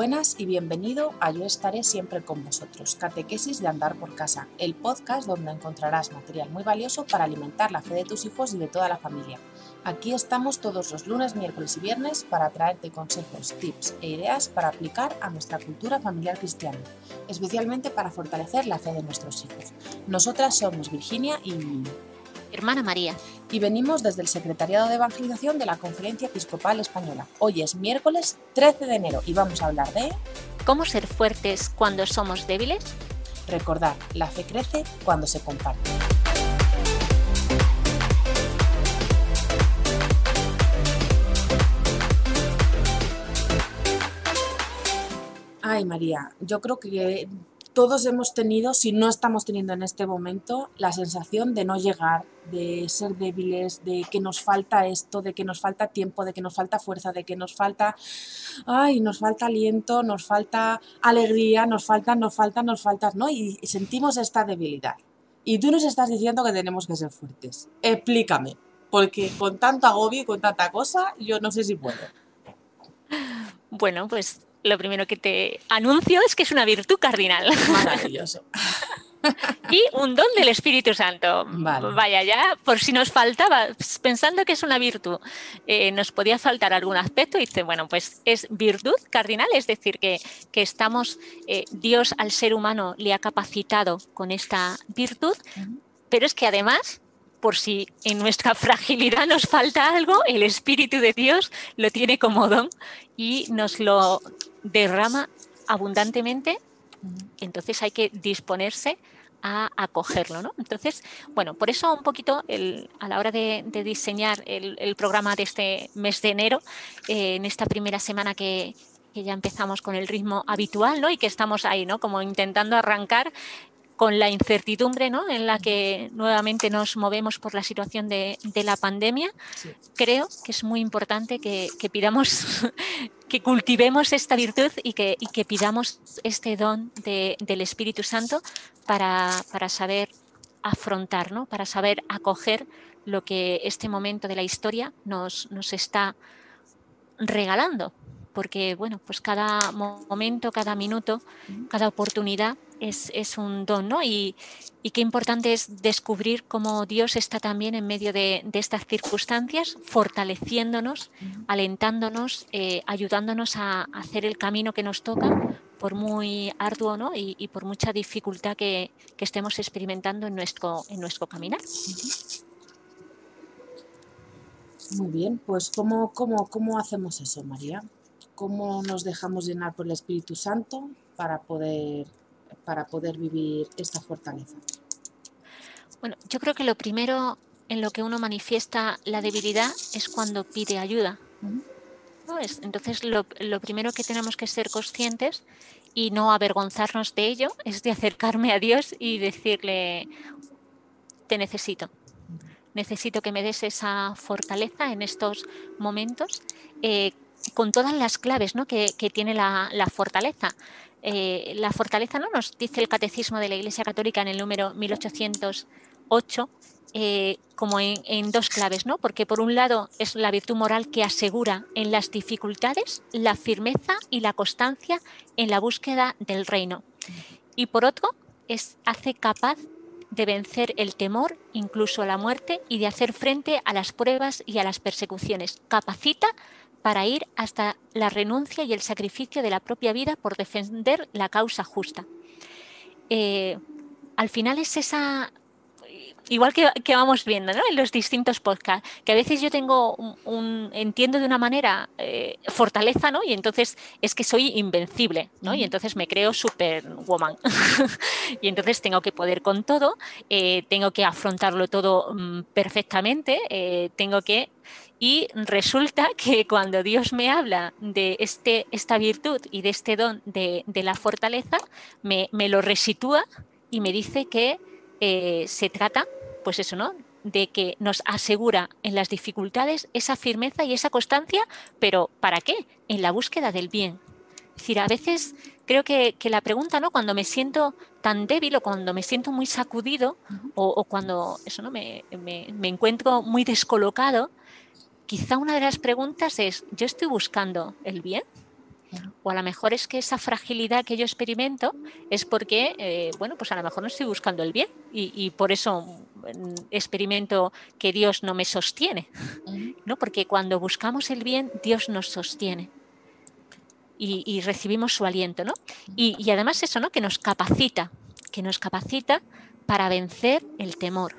Buenas y bienvenido a Yo estaré siempre con vosotros, Catequesis de Andar por Casa, el podcast donde encontrarás material muy valioso para alimentar la fe de tus hijos y de toda la familia. Aquí estamos todos los lunes, miércoles y viernes para traerte consejos, tips e ideas para aplicar a nuestra cultura familiar cristiana, especialmente para fortalecer la fe de nuestros hijos. Nosotras somos Virginia y hermana María. Y venimos desde el Secretariado de Evangelización de la Conferencia Episcopal Española. Hoy es miércoles 13 de enero y vamos a hablar de... ¿Cómo ser fuertes cuando somos débiles? Recordar, la fe crece cuando se comparte. Ay, María, yo creo que todos hemos tenido, si no estamos teniendo en este momento, la sensación de no llegar, de ser débiles, de que nos falta esto, de que nos falta tiempo, de que nos falta fuerza, de que nos falta, ay, nos falta aliento, nos falta alegría, nos falta, nos falta, nos falta, ¿no? Y sentimos esta debilidad. Y tú nos estás diciendo que tenemos que ser fuertes. Explícame, porque con tanto agobio y con tanta cosa, yo no sé si puedo. Bueno, pues lo primero que te anuncio es que es una virtud cardinal. Maravilloso. y un don del Espíritu Santo. Vaya, ya, por si nos faltaba, pensando que es una virtud, eh, nos podía faltar algún aspecto, y dice, bueno, pues es virtud cardinal, es decir, que, que estamos, eh, Dios al ser humano le ha capacitado con esta virtud, pero es que además por si en nuestra fragilidad nos falta algo, el Espíritu de Dios lo tiene como don y nos lo derrama abundantemente, entonces hay que disponerse a acogerlo. ¿no? Entonces, bueno, por eso un poquito a la hora de, diseñar el, programa de este mes de enero, eh, en esta primera semana que, que ya empezamos con el ritmo habitual, ¿no? Y que estamos ahí, ¿no? Como intentando arrancar con la incertidumbre ¿no? en la que nuevamente nos movemos por la situación de, la pandemia, creo que es muy importante que, pidamos, que cultivemos esta virtud y que, que pidamos este don del Espíritu Santo para, saber afrontar, ¿no? para saber acoger lo que este momento de la historia nos, nos está regalando porque bueno, pues cada momento, cada minuto, cada oportunidad es, un don, ¿no? Y, qué importante es descubrir cómo Dios está también en medio de, estas circunstancias, fortaleciéndonos, alentándonos, eh, ayudándonos a hacer el camino que nos toca, por muy arduo ¿no? y, por mucha dificultad que, estemos experimentando en nuestro, en nuestro caminar. Muy bien, pues ¿cómo, cómo, cómo hacemos eso, María? ¿Cómo nos dejamos llenar por el Espíritu Santo para poder para poder vivir esta fortaleza? Bueno, yo creo que lo primero en lo que uno manifiesta la debilidad es cuando pide ayuda. Entonces, lo, primero que tenemos que ser conscientes y no avergonzarnos de ello es de acercarme a Dios y decirle, te necesito. Necesito que me des esa fortaleza en estos momentos, eh, con todas las claves ¿no? que, tiene la, fortaleza. Eh, la fortaleza, ¿no? Nos dice el Catecismo de la Iglesia Católica en el número 1808, eh, como en, dos claves, ¿no? Porque por un lado es la virtud moral que asegura en las dificultades la firmeza y la constancia en la búsqueda del reino. Y por otro, es, hace capaz de vencer el temor, incluso la muerte, y de hacer frente a las pruebas y a las persecuciones. Capacita para ir hasta la renuncia y el sacrificio de la propia vida por defender la causa justa. Eh, al final es esa, igual que, vamos viendo en los distintos podcasts, que a veces yo tengo un, entiendo de una manera eh, fortaleza, ¿no? Y entonces es que soy invencible, ¿no? Y entonces me creo superwoman. y entonces tengo que poder con todo, eh, tengo que afrontarlo todo mm, perfectamente, tengo que y resulta que cuando Dios me habla de este, esta virtud y de este don de, la fortaleza, me, lo resitúa y me dice que eh, se trata, pues eso, ¿no? De que nos asegura en las dificultades esa firmeza y esa constancia, pero ¿para qué? En la búsqueda del bien. Es decir, a veces creo que, la pregunta, ¿no? Cuando me siento tan débil o cuando me siento muy sacudido o, cuando eso, ¿no? me, me encuentro muy descolocado, quizá una de las preguntas es, ¿yo estoy buscando el bien? O a lo mejor es que esa fragilidad que yo experimento es porque, eh, bueno, pues a lo mejor no estoy buscando el bien y, por eso mm, experimento que Dios no me sostiene, ¿no? Porque cuando buscamos el bien, Dios nos sostiene. Y, recibimos su aliento, ¿no? Y, y además eso, ¿no? Que nos capacita, que nos capacita para vencer el temor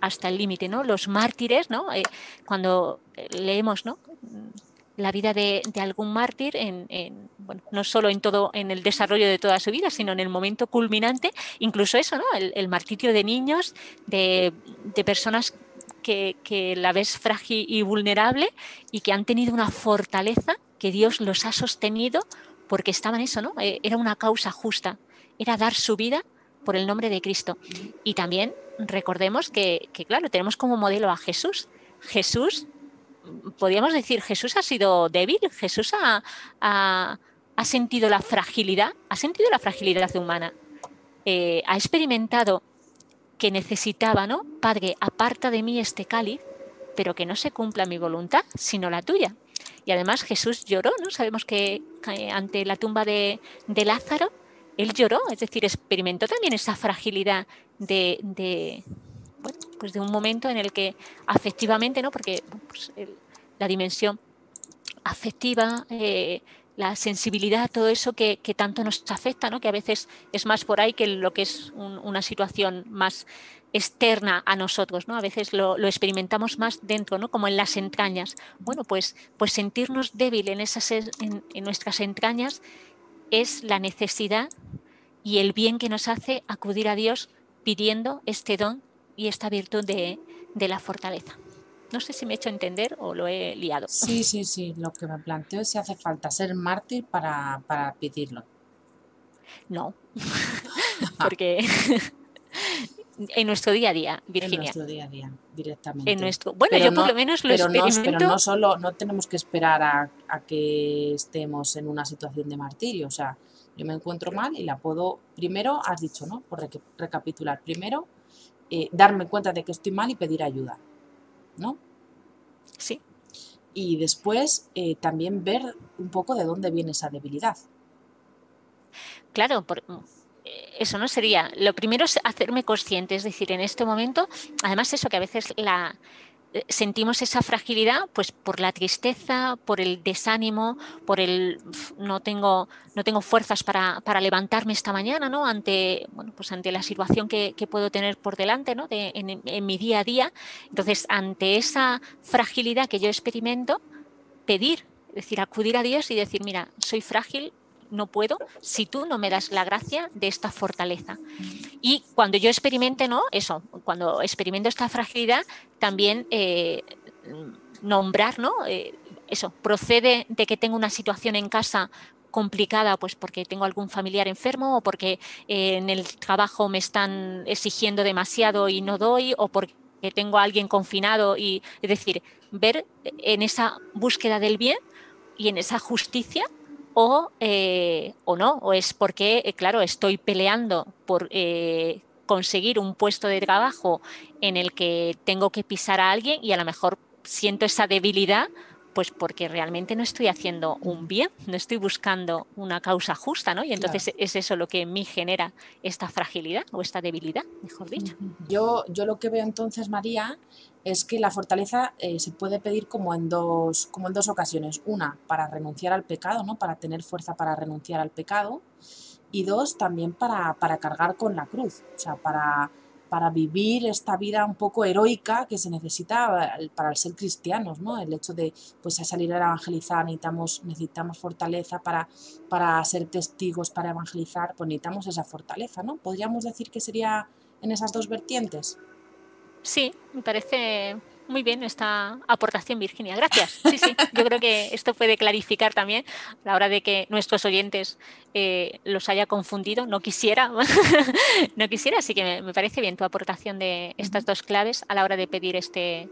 hasta el límite, ¿no? Los mártires, ¿no? Eh, cuando eh, leemos, ¿no? la vida de, algún mártir, no solo en todo, en el desarrollo de toda su vida, sino en el momento culminante, incluso eso, ¿no? El, martirio de niños, de, personas que, la ves frágil y vulnerable y que han tenido una fortaleza que Dios los ha sostenido porque estaban eso, ¿no? Eh, era una causa justa, era dar su vida por el nombre de Cristo. Y también recordemos que, claro, tenemos como modelo a Jesús. Jesús, podríamos decir, Jesús ha sido débil, Jesús ha, ha, sentido la fragilidad, ha sentido la fragilidad humana, eh, ha experimentado que necesitaba, ¿no? Padre, aparta de mí este cáliz, pero que no se cumpla mi voluntad, sino la tuya. Y además Jesús lloró, ¿no? Sabemos que ante la tumba de, de Lázaro, él lloró, es decir, experimentó también esa fragilidad de, pues de un momento en el que afectivamente, ¿no? porque pues, la dimensión afectiva, eh, la sensibilidad, todo eso que, tanto nos afecta, ¿no? que a veces es más por ahí que lo que es una situación más externa a nosotros, ¿no? A veces lo, experimentamos más dentro, ¿no? Como en las entrañas. Bueno, pues, pues sentirnos débil en, esas, en nuestras entrañas es la necesidad y el bien que nos hace acudir a Dios pidiendo este don y esta virtud de, la fortaleza. No sé si me he hecho entender o lo he liado. Sí, sí, sí. Lo que me planteo es si hace falta ser mártir para, pedirlo. No, porque en nuestro día a día, Virginia. En nuestro día a día, directamente. En nuestro, bueno, yo por lo menos lo pero experimento. No, pero no solo, no tenemos que esperar a, a, que estemos en una situación de martirio. O sea, yo me encuentro mal y la puedo, primero, has dicho, ¿no? Por recapitular, primero, eh, darme cuenta de que estoy mal y pedir ayuda, ¿no? Sí. Y después eh, también ver un poco de dónde viene esa debilidad. Claro, por, eso no sería. Lo primero es hacerme consciente, es decir, en este momento, además eso que a veces la, eh, sentimos esa fragilidad pues por la tristeza, por el desánimo, por el no tengo, no tengo fuerzas para, levantarme esta mañana, ¿no? Ante, bueno, pues ante la situación que, puedo tener por delante, ¿no? en, mi día a día. Entonces, ante esa fragilidad que yo experimento, pedir, es decir, acudir a Dios y decir, mira, soy frágil, no puedo si tú no me das la gracia de esta fortaleza. Y cuando yo experimente, ¿no? Eso, cuando experimento esta fragilidad, también eh, nombrar, ¿no? Eh, eso, procede de que tengo una situación en casa complicada, pues porque tengo algún familiar enfermo o porque eh, en el trabajo me están exigiendo demasiado y no doy o porque tengo alguien confinado y es decir, ver en esa búsqueda del bien y en esa justicia o, eh, o no, o es porque, eh, claro, estoy peleando por eh, conseguir un puesto de trabajo en el que tengo que pisar a alguien y a lo mejor siento esa debilidad pues porque realmente no estoy haciendo un bien, no estoy buscando una causa justa, ¿no? Y entonces es eso lo que en mí genera esta fragilidad o esta debilidad, mejor dicho. Yo, yo lo que veo entonces, María, es que la fortaleza eh, se puede pedir como en, dos, como en dos ocasiones. Una, para renunciar al pecado, ¿no? Para tener fuerza para renunciar al pecado. Y dos, también para, para cargar con la cruz, o sea, para para vivir esta vida un poco heroica que se necesita para ser cristianos, ¿no? El hecho de pues salir a evangelizar, necesitamos, necesitamos fortaleza para, para ser testigos, para evangelizar, pues necesitamos esa fortaleza, ¿no? ¿Podríamos decir que sería en esas dos vertientes? Sí, me parece muy bien esta aportación, Virginia. Gracias. Sí, sí, yo creo que esto puede clarificar también a la hora de que nuestros oyentes eh, los haya confundido. No quisiera, no quisiera, así que me, parece bien tu aportación de estas dos claves a la hora de pedir este,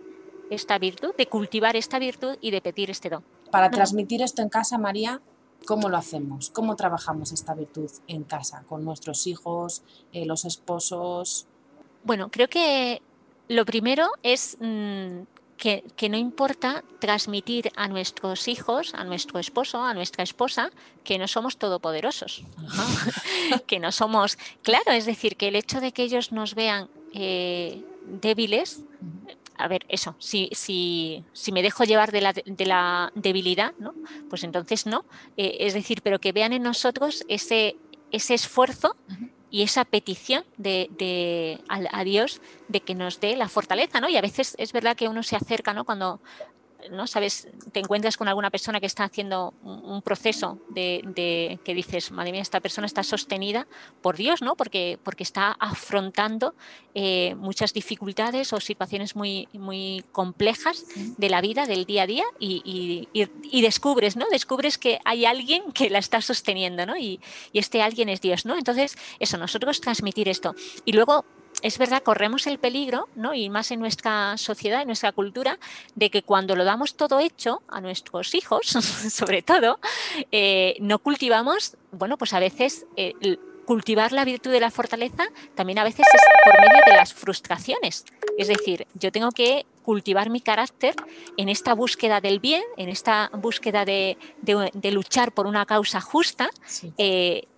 esta virtud, de cultivar esta virtud y de pedir este don. Para transmitir esto en casa, María, ¿cómo lo hacemos? ¿Cómo trabajamos esta virtud en casa, con nuestros hijos, eh, los esposos? Bueno, creo que lo primero es mm, que, no importa transmitir a nuestros hijos, a nuestro esposo, a nuestra esposa, que no somos todopoderosos, que no somos, claro, es decir, que el hecho de que ellos nos vean eh, débiles, a ver, eso, si, si, si me dejo llevar de la, de la debilidad, ¿no? pues entonces no. Eh, es decir, pero que vean en nosotros ese, ese esfuerzo y esa petición de, a, Dios de que nos dé la fortaleza, ¿no? Y a veces es verdad que uno se acerca, ¿no? Cuando ¿no? Sabes, te encuentras con alguna persona que está haciendo un, proceso de, que dices, madre mía, esta persona está sostenida por Dios, ¿no? Porque, porque está afrontando eh, muchas dificultades o situaciones muy, muy complejas de la vida, del día a día, y, descubres, ¿no? Descubres que hay alguien que la está sosteniendo, ¿no? Y, y este alguien es Dios, ¿no? Entonces, eso, nosotros transmitir esto. Y luego es verdad, corremos el peligro, ¿no? y más en nuestra sociedad, en nuestra cultura, de que cuando lo damos todo hecho a nuestros hijos, sobre todo, eh, no cultivamos, bueno, pues a veces eh, cultivar la virtud de la fortaleza también a veces es por medio de las frustraciones. Es decir, yo tengo que cultivar mi carácter en esta búsqueda del bien, en esta búsqueda de, luchar por una causa justa. Eh, Mm,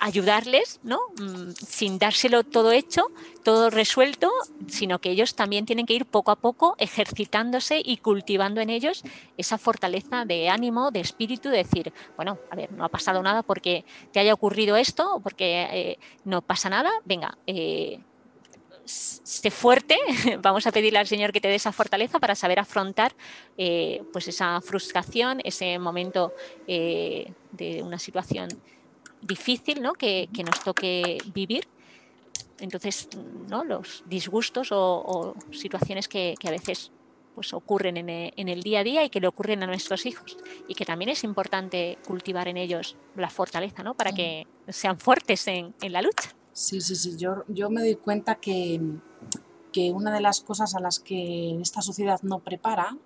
ayudarles, ¿no? Mm, sin dárselo todo hecho, todo resuelto, sino que ellos también tienen que ir poco a poco ejercitándose y cultivando en ellos esa fortaleza de ánimo, de espíritu, de decir, bueno, a ver, no ha pasado nada porque te haya ocurrido esto porque eh, no pasa nada, venga, eh, sé fuerte, vamos a pedirle al Señor que te dé esa fortaleza para saber afrontar eh, pues esa frustración, ese momento de una situación difícil ¿no? que, nos toque vivir. Entonces, ¿no? los disgustos o, situaciones que, a veces pues, ocurren en el, día a día y que le ocurren a nuestros hijos. Y que también es importante cultivar en ellos la fortaleza ¿no? para que sean fuertes en, la lucha. Sí, sí, sí. Yo, yo me doy cuenta que, que una de las cosas a las que esta sociedad no prepara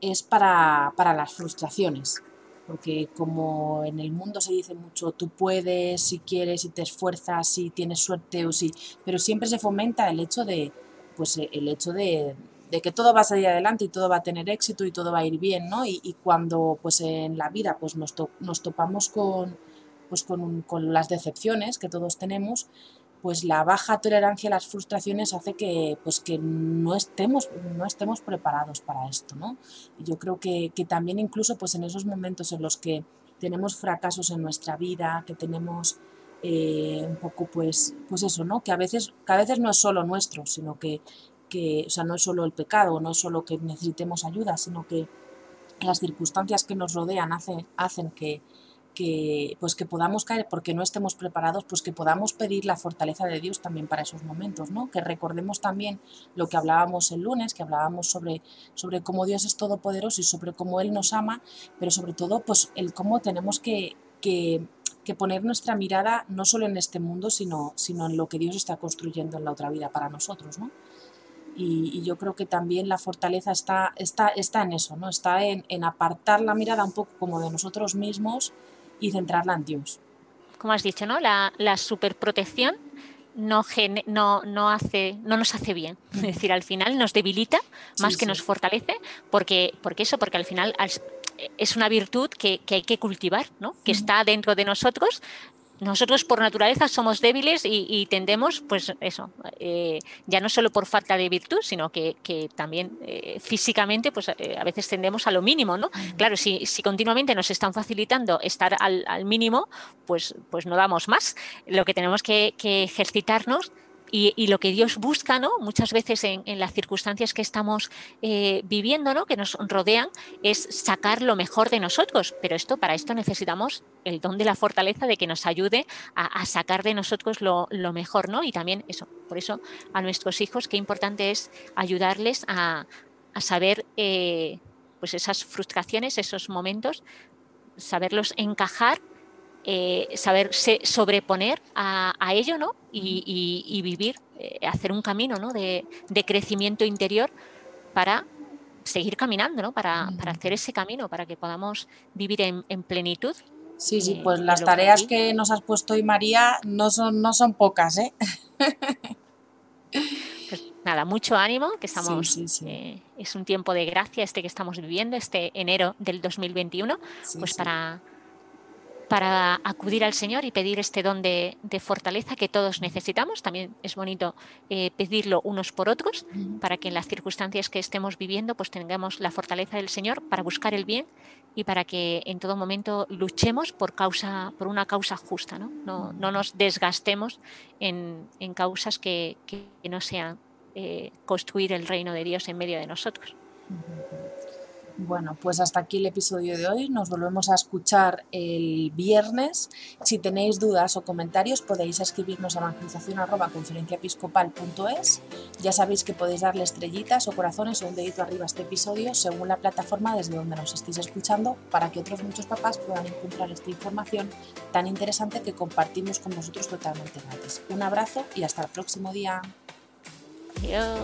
es para, para las frustraciones porque como en el mundo se dice mucho, tú puedes, si quieres, si te esfuerzas, si tienes suerte o si, pero siempre se fomenta el hecho de, pues eh, el hecho de, que todo va a salir adelante y todo va a tener éxito y todo va a ir bien, ¿no? Y, cuando pues en la vida pues nos, nos topamos con, pues con, con las decepciones que todos tenemos, pues la baja tolerancia a las frustraciones hace que, pues que no, estemos, no estemos preparados para esto, ¿no? Yo creo que, también incluso pues en esos momentos en los que tenemos fracasos en nuestra vida, que tenemos eh, un poco pues, pues eso, ¿no? Que a veces, que a veces no es solo nuestro, sino que, que, o sea, no es solo el pecado, no es solo que necesitemos ayuda, sino que las circunstancias que nos rodean hacen, hacen que, que, pues que podamos caer porque no estemos preparados, pues que podamos pedir la fortaleza de Dios también para esos momentos, ¿no? Que recordemos también lo que hablábamos el lunes, que hablábamos sobre, sobre cómo Dios es todopoderoso y sobre cómo Él nos ama, pero sobre todo, pues el cómo tenemos que, que, poner nuestra mirada no solo en este mundo, sino, sino en lo que Dios está construyendo en la otra vida para nosotros, ¿no? Y, yo creo que también la fortaleza está, está, está en eso, ¿no? Está en apartar la mirada un poco como de nosotros mismos y centrarla en Dios. Como has dicho, ¿no? La, la superprotección no, no, no, hace, no nos hace bien. Es decir, al final nos debilita más que nos fortalece, porque, porque eso, porque al final es una virtud que, que hay que cultivar, ¿no? que está dentro de nosotros, nosotros por naturaleza somos débiles y, tendemos, pues eso, eh, ya no solo por falta de virtud, sino que, también eh, físicamente, pues eh, a veces tendemos a lo mínimo, ¿no? Claro, si, si continuamente nos están facilitando estar al, al, mínimo, pues, pues no damos más. Lo que tenemos que, que ejercitarnos y, lo que Dios busca, ¿no? Muchas veces en, las circunstancias que estamos eh, viviendo, ¿no? Que nos rodean, es sacar lo mejor de nosotros. Pero esto, para esto necesitamos el don de la fortaleza de que nos ayude a, sacar de nosotros lo, mejor, ¿no? Y también eso, por eso a nuestros hijos, qué importante es ayudarles a, saber eh, pues esas frustraciones, esos momentos, saberlos encajar eh, saberse sobreponer a, ello ¿no? y, vivir, eh, hacer un camino ¿no? de, crecimiento interior para seguir caminando, ¿no? para, hacer ese camino, para que podamos vivir en, plenitud. Sí, sí, pues las tareas que, nos has puesto hoy, María, no son, no son pocas, ¿eh? Pues nada, mucho ánimo, que estamos, eh, es un tiempo de gracia este que estamos viviendo, este enero del 2021, pues para para acudir al Señor y pedir este don de, fortaleza que todos necesitamos. También es bonito eh, pedirlo unos por otros para que en las circunstancias que estemos viviendo pues tengamos la fortaleza del Señor para buscar el bien y para que en todo momento luchemos por, una causa justa, no, no, nos desgastemos en, causas que, no sean eh, construir el reino de Dios en medio de nosotros. Bueno, pues hasta aquí el episodio de hoy. Nos volvemos a escuchar el viernes. Si tenéis dudas o comentarios podéis escribirnos a evangelización.conferenciaepiscopal.es. Ya sabéis que podéis darle estrellitas o corazones o un dedito arriba a este episodio según la plataforma desde donde nos estéis escuchando para que otros muchos papás puedan encontrar esta información tan interesante que compartimos con vosotros totalmente gratis. Un abrazo y hasta el próximo día. Adiós.